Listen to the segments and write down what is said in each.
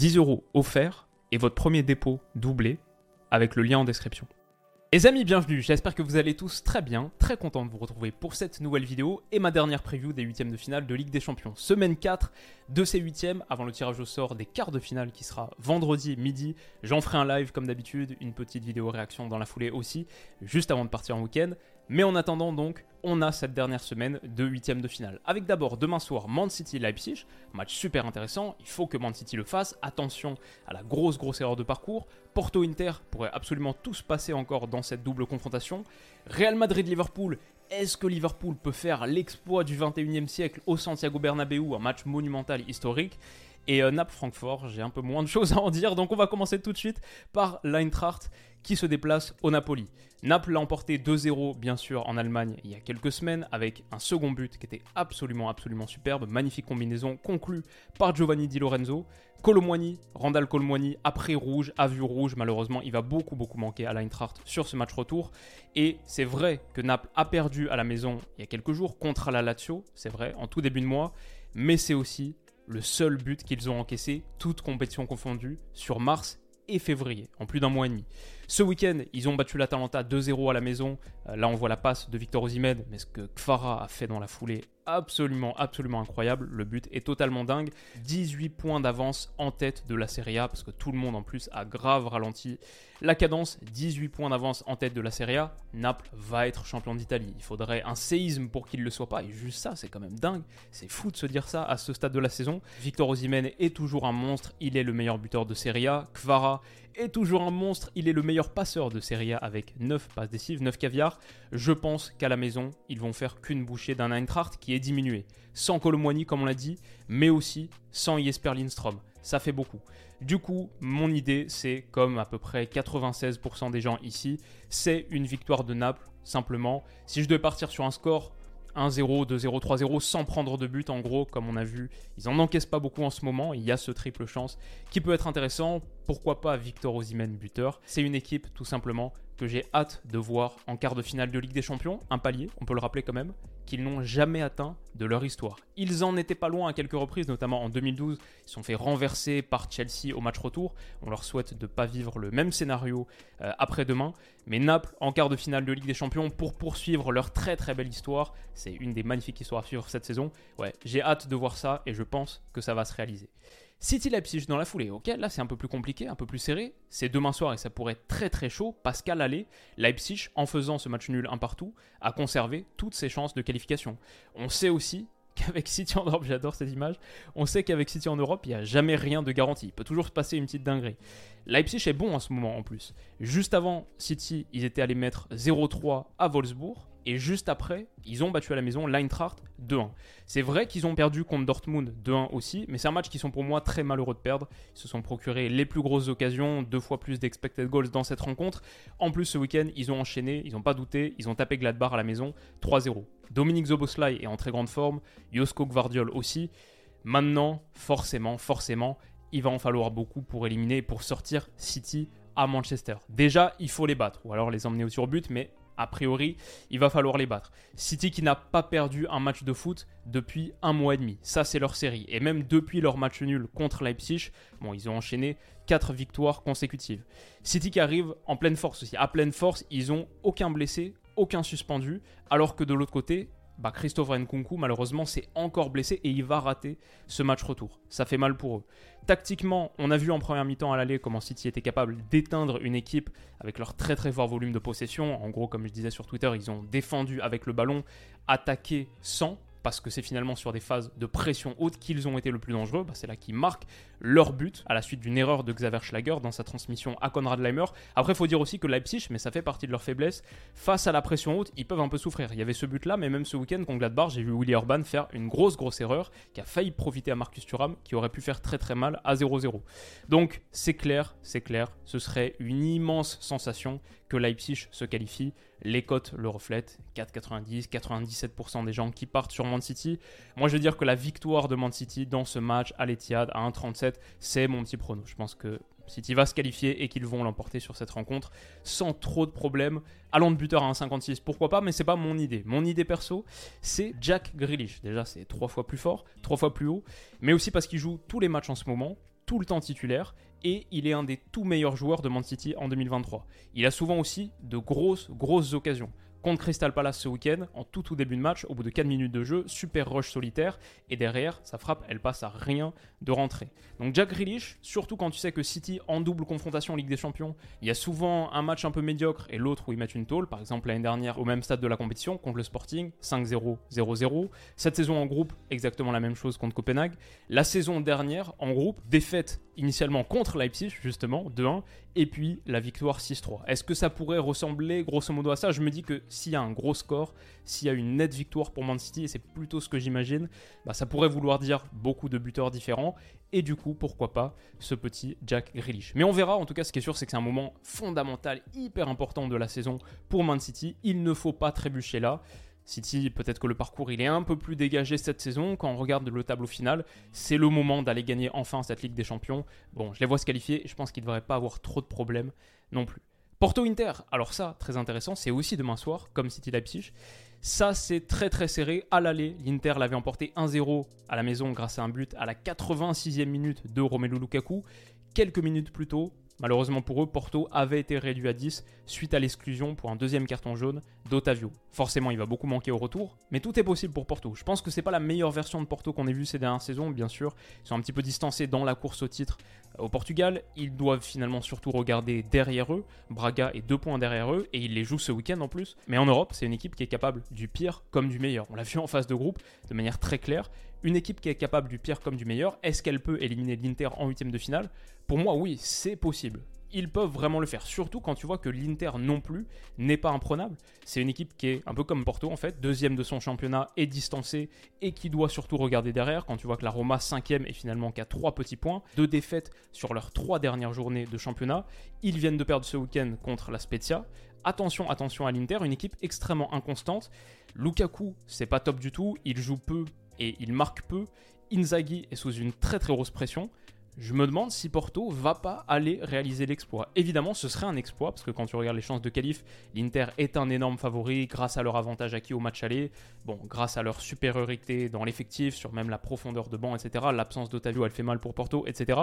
10 euros offerts et votre premier dépôt doublé avec le lien en description. Les amis, bienvenue, j'espère que vous allez tous très bien, très content de vous retrouver pour cette nouvelle vidéo et ma dernière preview des huitièmes de finale de Ligue des Champions. Semaine 4 de ces huitièmes avant le tirage au sort des quarts de finale qui sera vendredi midi. J'en ferai un live comme d'habitude, une petite vidéo réaction dans la foulée aussi, juste avant de partir en week-end. Mais en attendant donc, on a cette dernière semaine de huitièmes de finale. Avec d'abord demain soir Man City Leipzig, match super intéressant, il faut que Man City le fasse, attention à la grosse grosse erreur de parcours. Porto Inter pourrait absolument tout se passer encore dans cette double confrontation. Real Madrid Liverpool, est-ce que Liverpool peut faire l'exploit du 21e siècle au Santiago Bernabéu, un match monumental historique et euh, Naples Francfort, j'ai un peu moins de choses à en dire, donc on va commencer tout de suite par l'Eintracht qui se déplace au Napoli. Naples l'a emporté 2-0 bien sûr en Allemagne il y a quelques semaines avec un second but qui était absolument absolument superbe, magnifique combinaison conclue par Giovanni Di Lorenzo. Colomwani, Randall Colomwani, après rouge, a vu rouge, malheureusement il va beaucoup beaucoup manquer à l'Eintracht sur ce match retour. Et c'est vrai que Naples a perdu à la maison il y a quelques jours contre la Lazio, c'est vrai, en tout début de mois, mais c'est aussi le seul but qu'ils ont encaissé, toutes compétitions confondues, sur mars et février, en plus d'un mois et demi. Ce week-end, ils ont battu l'Atalanta 2-0 à la maison. Euh, là, on voit la passe de Victor Osimhen, mais ce que Kvara a fait dans la foulée, absolument, absolument incroyable. Le but est totalement dingue. 18 points d'avance en tête de la Serie A, parce que tout le monde en plus a grave ralenti la cadence. 18 points d'avance en tête de la Serie A. Naples va être champion d'Italie. Il faudrait un séisme pour qu'il ne le soit pas. Et juste ça, c'est quand même dingue. C'est fou de se dire ça à ce stade de la saison. Victor Osimhen est toujours un monstre. Il est le meilleur buteur de Serie A. Kvara est toujours un monstre. Il est le meilleur passeur de Serie A avec 9 passes décisives, 9 caviars. Je pense qu'à la maison, ils vont faire qu'une bouchée d'un Eintracht qui est diminué. Sans Colomwani, comme on l'a dit, mais aussi sans Jesper Lindstrom. Ça fait beaucoup. Du coup, mon idée, c'est, comme à peu près 96% des gens ici, c'est une victoire de Naples, simplement. Si je devais partir sur un score 1-0, 2-0, 3-0 sans prendre de but en gros comme on a vu. Ils en encaissent pas beaucoup en ce moment, il y a ce triple chance qui peut être intéressant. Pourquoi pas Victor Osimhen buteur C'est une équipe tout simplement que j'ai hâte de voir en quart de finale de Ligue des Champions, un palier, on peut le rappeler quand même, qu'ils n'ont jamais atteint de leur histoire. Ils en étaient pas loin à quelques reprises, notamment en 2012, ils sont fait renverser par Chelsea au match retour. On leur souhaite de ne pas vivre le même scénario euh, après-demain. Mais Naples, en quart de finale de Ligue des Champions, pour poursuivre leur très très belle histoire, c'est une des magnifiques histoires à suivre cette saison. Ouais, j'ai hâte de voir ça et je pense que ça va se réaliser. City Leipzig dans la foulée, ok, là c'est un peu plus compliqué, un peu plus serré. C'est demain soir et ça pourrait être très très chaud parce qu'à l'aller, Leipzig, en faisant ce match nul un partout, a conservé toutes ses chances de qualification. On sait aussi qu'avec City en Europe, j'adore cette image, on sait qu'avec City en Europe, il n'y a jamais rien de garanti. Il peut toujours se passer une petite dinguerie. Leipzig est bon en ce moment en plus. Juste avant City, ils étaient allés mettre 0-3 à Wolfsburg. Et juste après, ils ont battu à la maison l'Eintracht 2-1. C'est vrai qu'ils ont perdu contre Dortmund 2-1 aussi, mais c'est un match qui sont pour moi très malheureux de perdre. Ils se sont procurés les plus grosses occasions, deux fois plus d'expected goals dans cette rencontre. En plus, ce week-end, ils ont enchaîné, ils n'ont pas douté, ils ont tapé Gladbach à la maison 3-0. Dominique Zoboslai est en très grande forme, Josko Gvardiol aussi. Maintenant, forcément, forcément, il va en falloir beaucoup pour éliminer, pour sortir City à Manchester. Déjà, il faut les battre, ou alors les emmener au surbut, mais a priori, il va falloir les battre. City qui n'a pas perdu un match de foot depuis un mois et demi. Ça, c'est leur série. Et même depuis leur match nul contre Leipzig, ils ont enchaîné 4 victoires consécutives. City qui arrive en pleine force aussi. À pleine force, ils ont aucun blessé, aucun suspendu, alors que de l'autre côté, bah Christopher Nkunku, malheureusement, s'est encore blessé et il va rater ce match retour. Ça fait mal pour eux. Tactiquement, on a vu en première mi-temps à l'aller comment City était capable d'éteindre une équipe avec leur très très fort volume de possession. En gros, comme je disais sur Twitter, ils ont défendu avec le ballon, attaqué sans. Parce que c'est finalement sur des phases de pression haute qu'ils ont été le plus dangereux. Bah, c'est là qu'ils marquent leur but à la suite d'une erreur de Xaver Schlager dans sa transmission à Konrad Leimer. Après, il faut dire aussi que Leipzig, mais ça fait partie de leur faiblesse, face à la pression haute, ils peuvent un peu souffrir. Il y avait ce but-là, mais même ce week-end contre Gladbach, j'ai vu Willy Orban faire une grosse, grosse erreur qui a failli profiter à Marcus Thuram, qui aurait pu faire très très mal à 0-0. Donc, c'est clair, c'est clair, ce serait une immense sensation que Leipzig se qualifie. Les cotes le reflètent. 4,90, 97% des gens qui partent sur Man City. Moi, je veux dire que la victoire de Man City dans ce match à l'Etihad à 1,37, c'est mon petit prono. Je pense que City va se qualifier et qu'ils vont l'emporter sur cette rencontre sans trop de problèmes. Allant de buteur à 1,56, pourquoi pas, mais c'est pas mon idée. Mon idée perso, c'est Jack Grealish. Déjà, c'est trois fois plus fort, trois fois plus haut, mais aussi parce qu'il joue tous les matchs en ce moment, tout le temps titulaire et il est un des tout meilleurs joueurs de Man City en 2023. Il a souvent aussi de grosses, grosses occasions contre Crystal Palace ce week-end, en tout tout début de match, au bout de 4 minutes de jeu, super rush solitaire, et derrière, sa frappe, elle passe à rien de rentrer. Donc Jack Grealish, surtout quand tu sais que City, en double confrontation Ligue des Champions, il y a souvent un match un peu médiocre et l'autre où ils mettent une tôle, par exemple l'année dernière au même stade de la compétition, contre le Sporting, 5-0, 0-0. Cette saison en groupe, exactement la même chose contre Copenhague. La saison dernière, en groupe, défaite initialement contre Leipzig, justement, 2-1, et puis la victoire 6-3. Est-ce que ça pourrait ressembler grosso modo à ça? Je me dis que s'il y a un gros score, s'il y a une nette victoire pour Man City, et c'est plutôt ce que j'imagine, bah, ça pourrait vouloir dire beaucoup de buteurs différents, et du coup, pourquoi pas ce petit Jack Grealish. Mais on verra, en tout cas, ce qui est sûr, c'est que c'est un moment fondamental, hyper important de la saison pour Man City. Il ne faut pas trébucher là. City, peut-être que le parcours est un peu plus dégagé cette saison. Quand on regarde le tableau final, c'est le moment d'aller gagner enfin cette Ligue des Champions. Bon, je les vois se qualifier je pense qu'il ne devrait pas avoir trop de problèmes non plus. Porto Inter, alors ça, très intéressant, c'est aussi demain soir, comme City Leipzig. Ça, c'est très très serré. À l'aller, l'Inter l'avait emporté 1-0 à la maison grâce à un but à la 86e minute de Romelu Lukaku. Quelques minutes plus tôt, Malheureusement pour eux, Porto avait été réduit à 10 suite à l'exclusion pour un deuxième carton jaune d'Otavio. Forcément, il va beaucoup manquer au retour, mais tout est possible pour Porto. Je pense que c'est pas la meilleure version de Porto qu'on ait vue ces dernières saisons, bien sûr. Ils sont un petit peu distancés dans la course au titre au Portugal. Ils doivent finalement surtout regarder derrière eux. Braga est deux points derrière eux et ils les jouent ce week-end en plus. Mais en Europe, c'est une équipe qui est capable du pire comme du meilleur. On l'a vu en phase de groupe de manière très claire. Une équipe qui est capable du pire comme du meilleur, est-ce qu'elle peut éliminer l'Inter en huitième de finale? Pour moi, oui, c'est possible ils peuvent vraiment le faire. Surtout quand tu vois que l'Inter non plus n'est pas imprenable. C'est une équipe qui est un peu comme Porto en fait, deuxième de son championnat est distancée et qui doit surtout regarder derrière. Quand tu vois que la Roma cinquième et finalement qu'à trois petits points, deux défaites sur leurs trois dernières journées de championnat. Ils viennent de perdre ce week-end contre la Spezia. Attention, attention à l'Inter, une équipe extrêmement inconstante. Lukaku, c'est pas top du tout, il joue peu et il marque peu. Inzaghi est sous une très très grosse pression je me demande si Porto va pas aller réaliser l'exploit. Évidemment, ce serait un exploit, parce que quand tu regardes les chances de qualif, l'Inter est un énorme favori grâce à leur avantage acquis au match aller, bon, grâce à leur supériorité dans l'effectif, sur même la profondeur de banc, etc. L'absence d'Otavio, elle fait mal pour Porto, etc.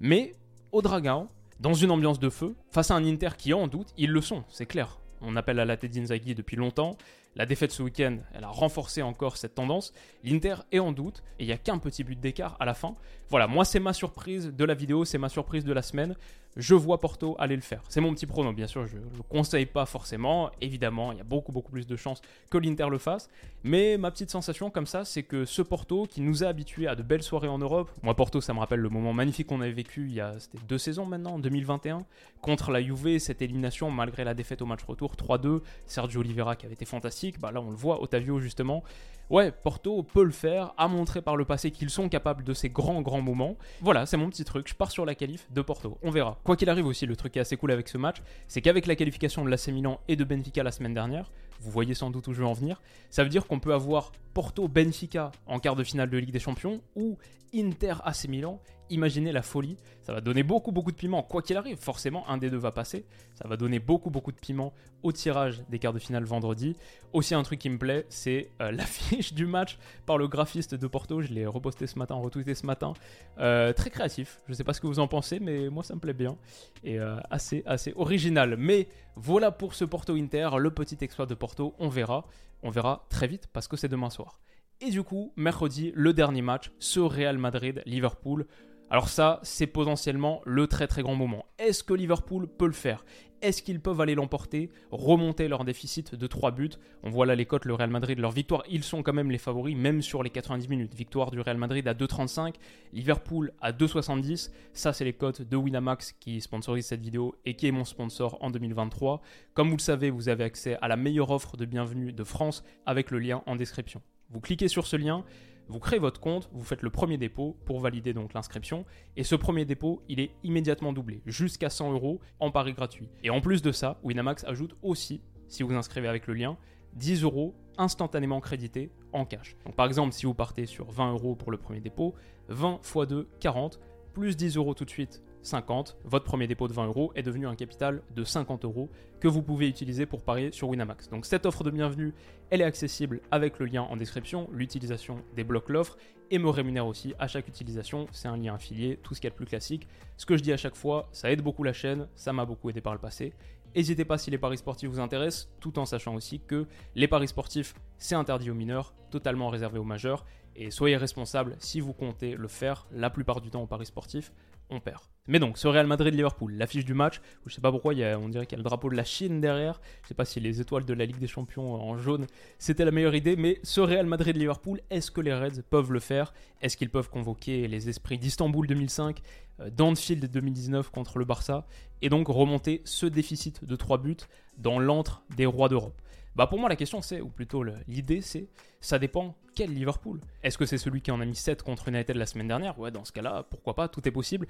Mais au Dragao, dans une ambiance de feu, face à un Inter qui est en doute, ils le sont, c'est clair. On appelle à la tête d'Inzaghi depuis longtemps. La défaite ce week-end, elle a renforcé encore cette tendance. L'Inter est en doute et il n'y a qu'un petit but d'écart à la fin. Voilà, moi c'est ma surprise de la vidéo, c'est ma surprise de la semaine. Je vois Porto aller le faire. C'est mon petit prono, bien sûr, je ne le conseille pas forcément. Évidemment, il y a beaucoup beaucoup plus de chances que l'Inter le fasse. Mais ma petite sensation comme ça, c'est que ce Porto qui nous a habitués à de belles soirées en Europe, moi Porto ça me rappelle le moment magnifique qu'on avait vécu il y a deux saisons maintenant, en 2021, contre la Juve, cette élimination malgré la défaite au match retour 3-2, Sergio Oliveira qui avait été fantastique bah là, on le voit, Otavio justement. Ouais, Porto peut le faire, a montré par le passé qu'ils sont capables de ces grands, grands moments. Voilà, c'est mon petit truc. Je pars sur la qualif de Porto. On verra. Quoi qu'il arrive aussi, le truc qui est assez cool avec ce match, c'est qu'avec la qualification de l'AC Milan et de Benfica la semaine dernière, vous voyez sans doute où je veux en venir, ça veut dire qu'on peut avoir Porto-Benfica en quart de finale de Ligue des Champions ou Inter-AC Milan imaginez la folie. Ça va donner beaucoup, beaucoup de piment. Quoi qu'il arrive, forcément, un des deux va passer. Ça va donner beaucoup, beaucoup de piment au tirage des quarts de finale vendredi. Aussi, un truc qui me plaît, c'est euh, l'affiche du match par le graphiste de Porto. Je l'ai reposté ce matin, retweeté ce matin. Euh, très créatif. Je ne sais pas ce que vous en pensez, mais moi, ça me plaît bien. Et euh, assez, assez original. Mais voilà pour ce Porto Inter, le petit exploit de Porto. On verra. On verra très vite parce que c'est demain soir. Et du coup, mercredi, le dernier match, ce Real Madrid-Liverpool. Alors ça, c'est potentiellement le très très grand moment. Est-ce que Liverpool peut le faire? Est-ce qu'ils peuvent aller l'emporter, remonter leur déficit de 3 buts? On voit là les cotes, le Real Madrid, leur victoire, ils sont quand même les favoris, même sur les 90 minutes. Victoire du Real Madrid à 2,35, Liverpool à 2,70. Ça, c'est les cotes de Winamax qui sponsorise cette vidéo et qui est mon sponsor en 2023. Comme vous le savez, vous avez accès à la meilleure offre de bienvenue de France avec le lien en description. Vous cliquez sur ce lien, vous créez votre compte, vous faites le premier dépôt pour valider donc l'inscription, et ce premier dépôt, il est immédiatement doublé, jusqu'à 100 euros en pari gratuit. Et en plus de ça, Winamax ajoute aussi, si vous inscrivez avec le lien, 10 euros instantanément crédités en cash. Donc par exemple, si vous partez sur 20 euros pour le premier dépôt, 20 x 2, 40, plus 10 euros tout de suite 50, votre premier dépôt de 20 euros est devenu un capital de 50 euros que vous pouvez utiliser pour parier sur Winamax. Donc cette offre de bienvenue, elle est accessible avec le lien en description, l'utilisation débloque l'offre et me rémunère aussi à chaque utilisation. C'est un lien affilié, tout ce qui est le plus classique. Ce que je dis à chaque fois, ça aide beaucoup la chaîne, ça m'a beaucoup aidé par le passé. N'hésitez pas si les paris sportifs vous intéressent, tout en sachant aussi que les paris sportifs, c'est interdit aux mineurs, totalement réservé aux majeurs. Et soyez responsable si vous comptez le faire la plupart du temps aux paris sportifs on perd. Mais donc, ce Real Madrid-Liverpool, l'affiche du match, je sais pas pourquoi, il y a, on dirait qu'il y a le drapeau de la Chine derrière. Je sais pas si les étoiles de la Ligue des Champions en jaune, c'était la meilleure idée. Mais ce Real Madrid-Liverpool, est-ce que les Reds peuvent le faire? Est-ce qu'ils peuvent convoquer les esprits d'Istanbul 2005, euh, d'Anfield 2019 contre le Barça, et donc remonter ce déficit de 3 buts dans l'antre des rois d'Europe? Bah pour moi la question c'est, ou plutôt l'idée c'est, ça dépend quel Liverpool. Est-ce que c'est celui qui en a mis 7 contre United la semaine dernière? Ouais, dans ce cas-là, pourquoi pas, tout est possible.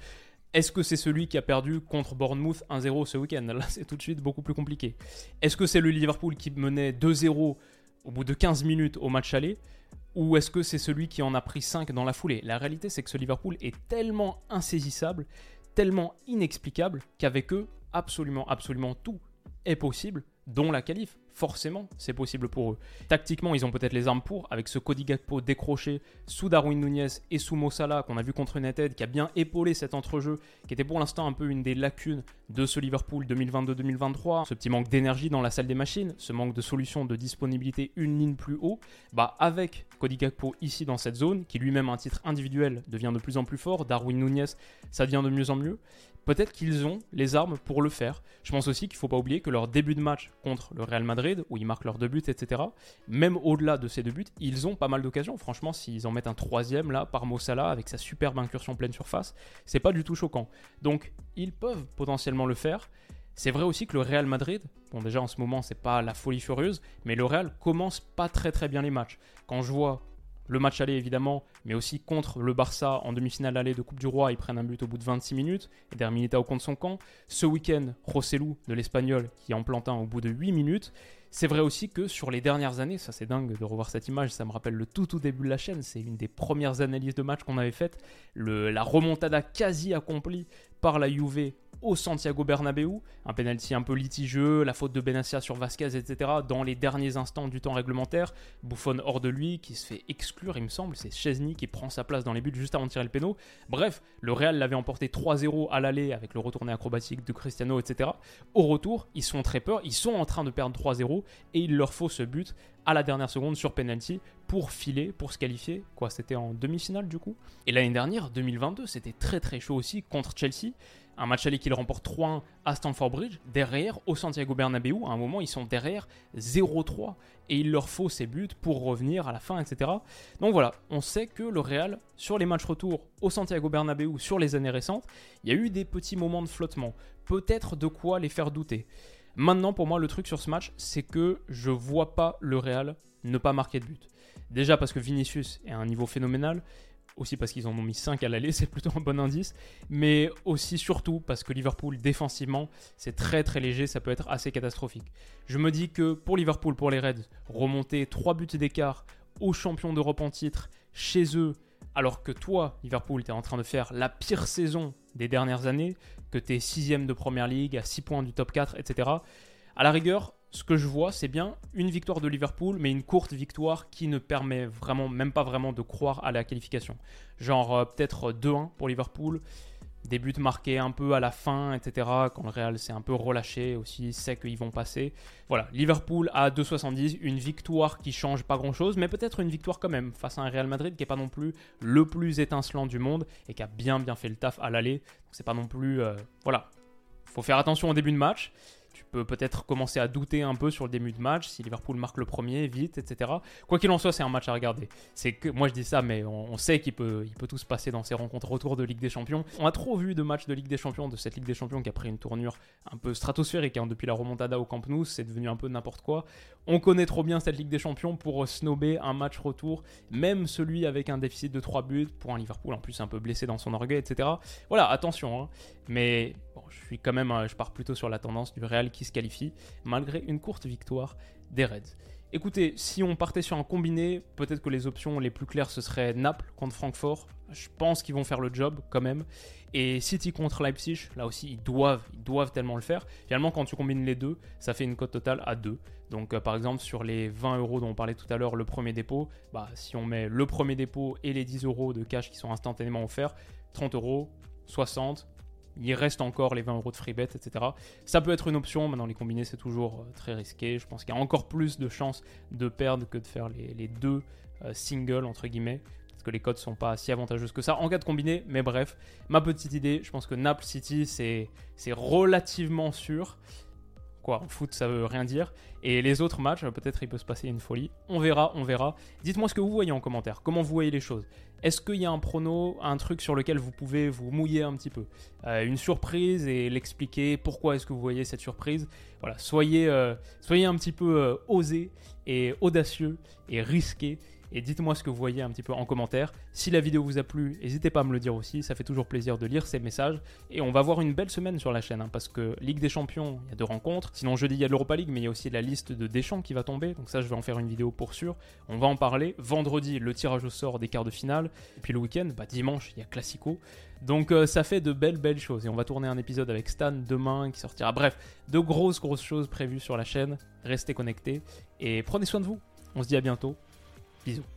Est-ce que c'est celui qui a perdu contre Bournemouth 1-0 ce week-end? Là, c'est tout de suite beaucoup plus compliqué. Est-ce que c'est le Liverpool qui menait 2-0 au bout de 15 minutes au match aller? Ou est-ce que c'est celui qui en a pris 5 dans la foulée? La réalité, c'est que ce Liverpool est tellement insaisissable, tellement inexplicable qu'avec eux, absolument, absolument tout est possible, dont la qualif forcément, c'est possible pour eux. Tactiquement, ils ont peut-être les armes pour, avec ce Cody Gakpo décroché sous Darwin Nunez et sous Mossala qu'on a vu contre United, qui a bien épaulé cet entrejeu, qui était pour l'instant un peu une des lacunes de ce Liverpool 2022-2023. Ce petit manque d'énergie dans la salle des machines, ce manque de solution de disponibilité une ligne plus haut, bah avec Cody Gakpo ici dans cette zone, qui lui-même un titre individuel devient de plus en plus fort, Darwin Nunez, ça devient de mieux en mieux. Peut-être qu'ils ont les armes pour le faire. Je pense aussi qu'il ne faut pas oublier que leur début de match contre le Real Madrid, où ils marquent leurs deux buts, etc., même au-delà de ces deux buts, ils ont pas mal d'occasions. Franchement, s'ils en mettent un troisième là par Mossala avec sa superbe incursion pleine surface, c'est pas du tout choquant. Donc, ils peuvent potentiellement le faire. C'est vrai aussi que le Real Madrid, bon déjà en ce moment c'est pas la folie furieuse, mais le Real commence pas très très bien les matchs. Quand je vois le match aller évidemment, mais aussi contre le Barça en demi-finale aller de Coupe du Roi, ils prennent un but au bout de 26 minutes, et au compte son camp. Ce week-end, Rossellou de l'Espagnol qui en plante au bout de 8 minutes. C'est vrai aussi que sur les dernières années, ça c'est dingue de revoir cette image, ça me rappelle le tout tout début de la chaîne, c'est une des premières analyses de match qu'on avait faites, la remontada quasi accomplie par la Juve au Santiago Bernabéu, un penalty un peu litigieux, la faute de Benassia sur Vasquez, etc. dans les derniers instants du temps réglementaire, Buffon hors de lui, qui se fait exclure, il me semble, c'est Chesney qui prend sa place dans les buts juste avant de tirer le péno. Bref, le Real l'avait emporté 3-0 à l'aller avec le retourné acrobatique de Cristiano, etc. Au retour, ils sont très peur, ils sont en train de perdre 3-0 et il leur faut ce but à la dernière seconde sur penalty pour filer, pour se qualifier. Quoi, c'était en demi-finale du coup? Et l'année dernière, 2022, c'était très très chaud aussi contre Chelsea. Un match aller qu'ils remportent 3-1 à Stamford Bridge. Derrière, au Santiago Bernabéu, à un moment, ils sont derrière 0-3 et il leur faut ces buts pour revenir à la fin, etc. Donc voilà, on sait que le Real, sur les matchs retour au Santiago Bernabéu, sur les années récentes, il y a eu des petits moments de flottement. Peut-être de quoi les faire douter. Maintenant, pour moi, le truc sur ce match, c'est que je vois pas le Real ne pas marquer de but. Déjà parce que Vinicius est à un niveau phénoménal, aussi parce qu'ils en ont mis 5 à l'aller, c'est plutôt un bon indice, mais aussi surtout parce que Liverpool défensivement, c'est très très léger, ça peut être assez catastrophique. Je me dis que pour Liverpool, pour les Reds, remonter 3 buts d'écart aux champions d'Europe en titre chez eux, alors que toi, Liverpool, tu es en train de faire la pire saison des dernières années, que tu es 6 de première ligue, à 6 points du top 4, etc. À la rigueur, ce que je vois, c'est bien une victoire de Liverpool, mais une courte victoire qui ne permet vraiment, même pas vraiment de croire à la qualification. Genre euh, peut-être 2-1 pour Liverpool, des buts marqués un peu à la fin, etc. Quand le Real s'est un peu relâché aussi, sait qu'ils vont passer. Voilà, Liverpool à 2,70, une victoire qui change pas grand-chose, mais peut-être une victoire quand même face à un Real Madrid qui est pas non plus le plus étincelant du monde et qui a bien bien fait le taf à l'aller. Donc c'est pas non plus, euh, voilà, faut faire attention au début de match. Tu peux peut-être commencer à douter un peu sur le début de match, si Liverpool marque le premier, vite, etc. Quoi qu'il en soit, c'est un match à regarder. C'est que moi je dis ça, mais on, sait qu'il peut, il peut tout se passer dans ces rencontres retour de Ligue des Champions. On a trop vu de matchs de Ligue des Champions, de cette Ligue des Champions qui a pris une tournure un peu stratosphérique hein. depuis la remontada au Camp Nou, c'est devenu un peu n'importe quoi. On connaît trop bien cette Ligue des Champions pour snober un match retour, même celui avec un déficit de 3 buts pour un Liverpool en plus un peu blessé dans son orgueil, etc. Voilà, attention, hein. mais je suis quand même, je pars plutôt sur la tendance du Real qui se qualifie, malgré une courte victoire des Reds. Écoutez, si on partait sur un combiné, peut-être que les options les plus claires ce serait Naples contre Francfort. Je pense qu'ils vont faire le job quand même. Et City contre Leipzig, là aussi ils doivent, ils doivent tellement le faire. Finalement, quand tu combines les deux, ça fait une cote totale à 2. Donc euh, par exemple sur les 20 euros dont on parlait tout à l'heure, le premier dépôt, bah, si on met le premier dépôt et les 10 euros de cash qui sont instantanément offerts, 30 euros, 60, il reste encore les 20 euros de free bet, etc. Ça peut être une option, maintenant les combinés c'est toujours euh, très risqué. Je pense qu'il y a encore plus de chances de perdre que de faire les, deux euh, singles, entre guillemets, parce que les codes sont pas si avantageuses que ça en cas de combiné. Mais bref, ma petite idée, je pense que Naples City c'est relativement sûr. Foot, ça veut rien dire. Et les autres matchs, peut-être il peut se passer une folie. On verra, on verra. Dites-moi ce que vous voyez en commentaire. Comment vous voyez les choses? Est-ce qu'il y a un prono, un truc sur lequel vous pouvez vous mouiller un petit peu? Euh, Une surprise et l'expliquer. Pourquoi est-ce que vous voyez cette surprise? Voilà, soyez, euh, soyez un petit peu euh, osé et audacieux et risqué et dites-moi ce que vous voyez un petit peu en commentaire. Si la vidéo vous a plu, n'hésitez pas à me le dire aussi, ça fait toujours plaisir de lire ces messages. Et on va voir une belle semaine sur la chaîne, hein, parce que Ligue des Champions, il y a deux rencontres. Sinon jeudi il y a l'Europa League, mais il y a aussi la liste de Deschamps qui va tomber, donc ça je vais en faire une vidéo pour sûr. On va en parler. Vendredi, le tirage au sort des quarts de finale. Et puis le week-end, bah, dimanche, il y a Classico. Donc euh, ça fait de belles belles choses. Et on va tourner un épisode avec Stan demain qui sortira. Bref, de grosses grosses choses prévues sur la chaîne. Restez connectés et prenez soin de vous. On se dit à bientôt. Bisous.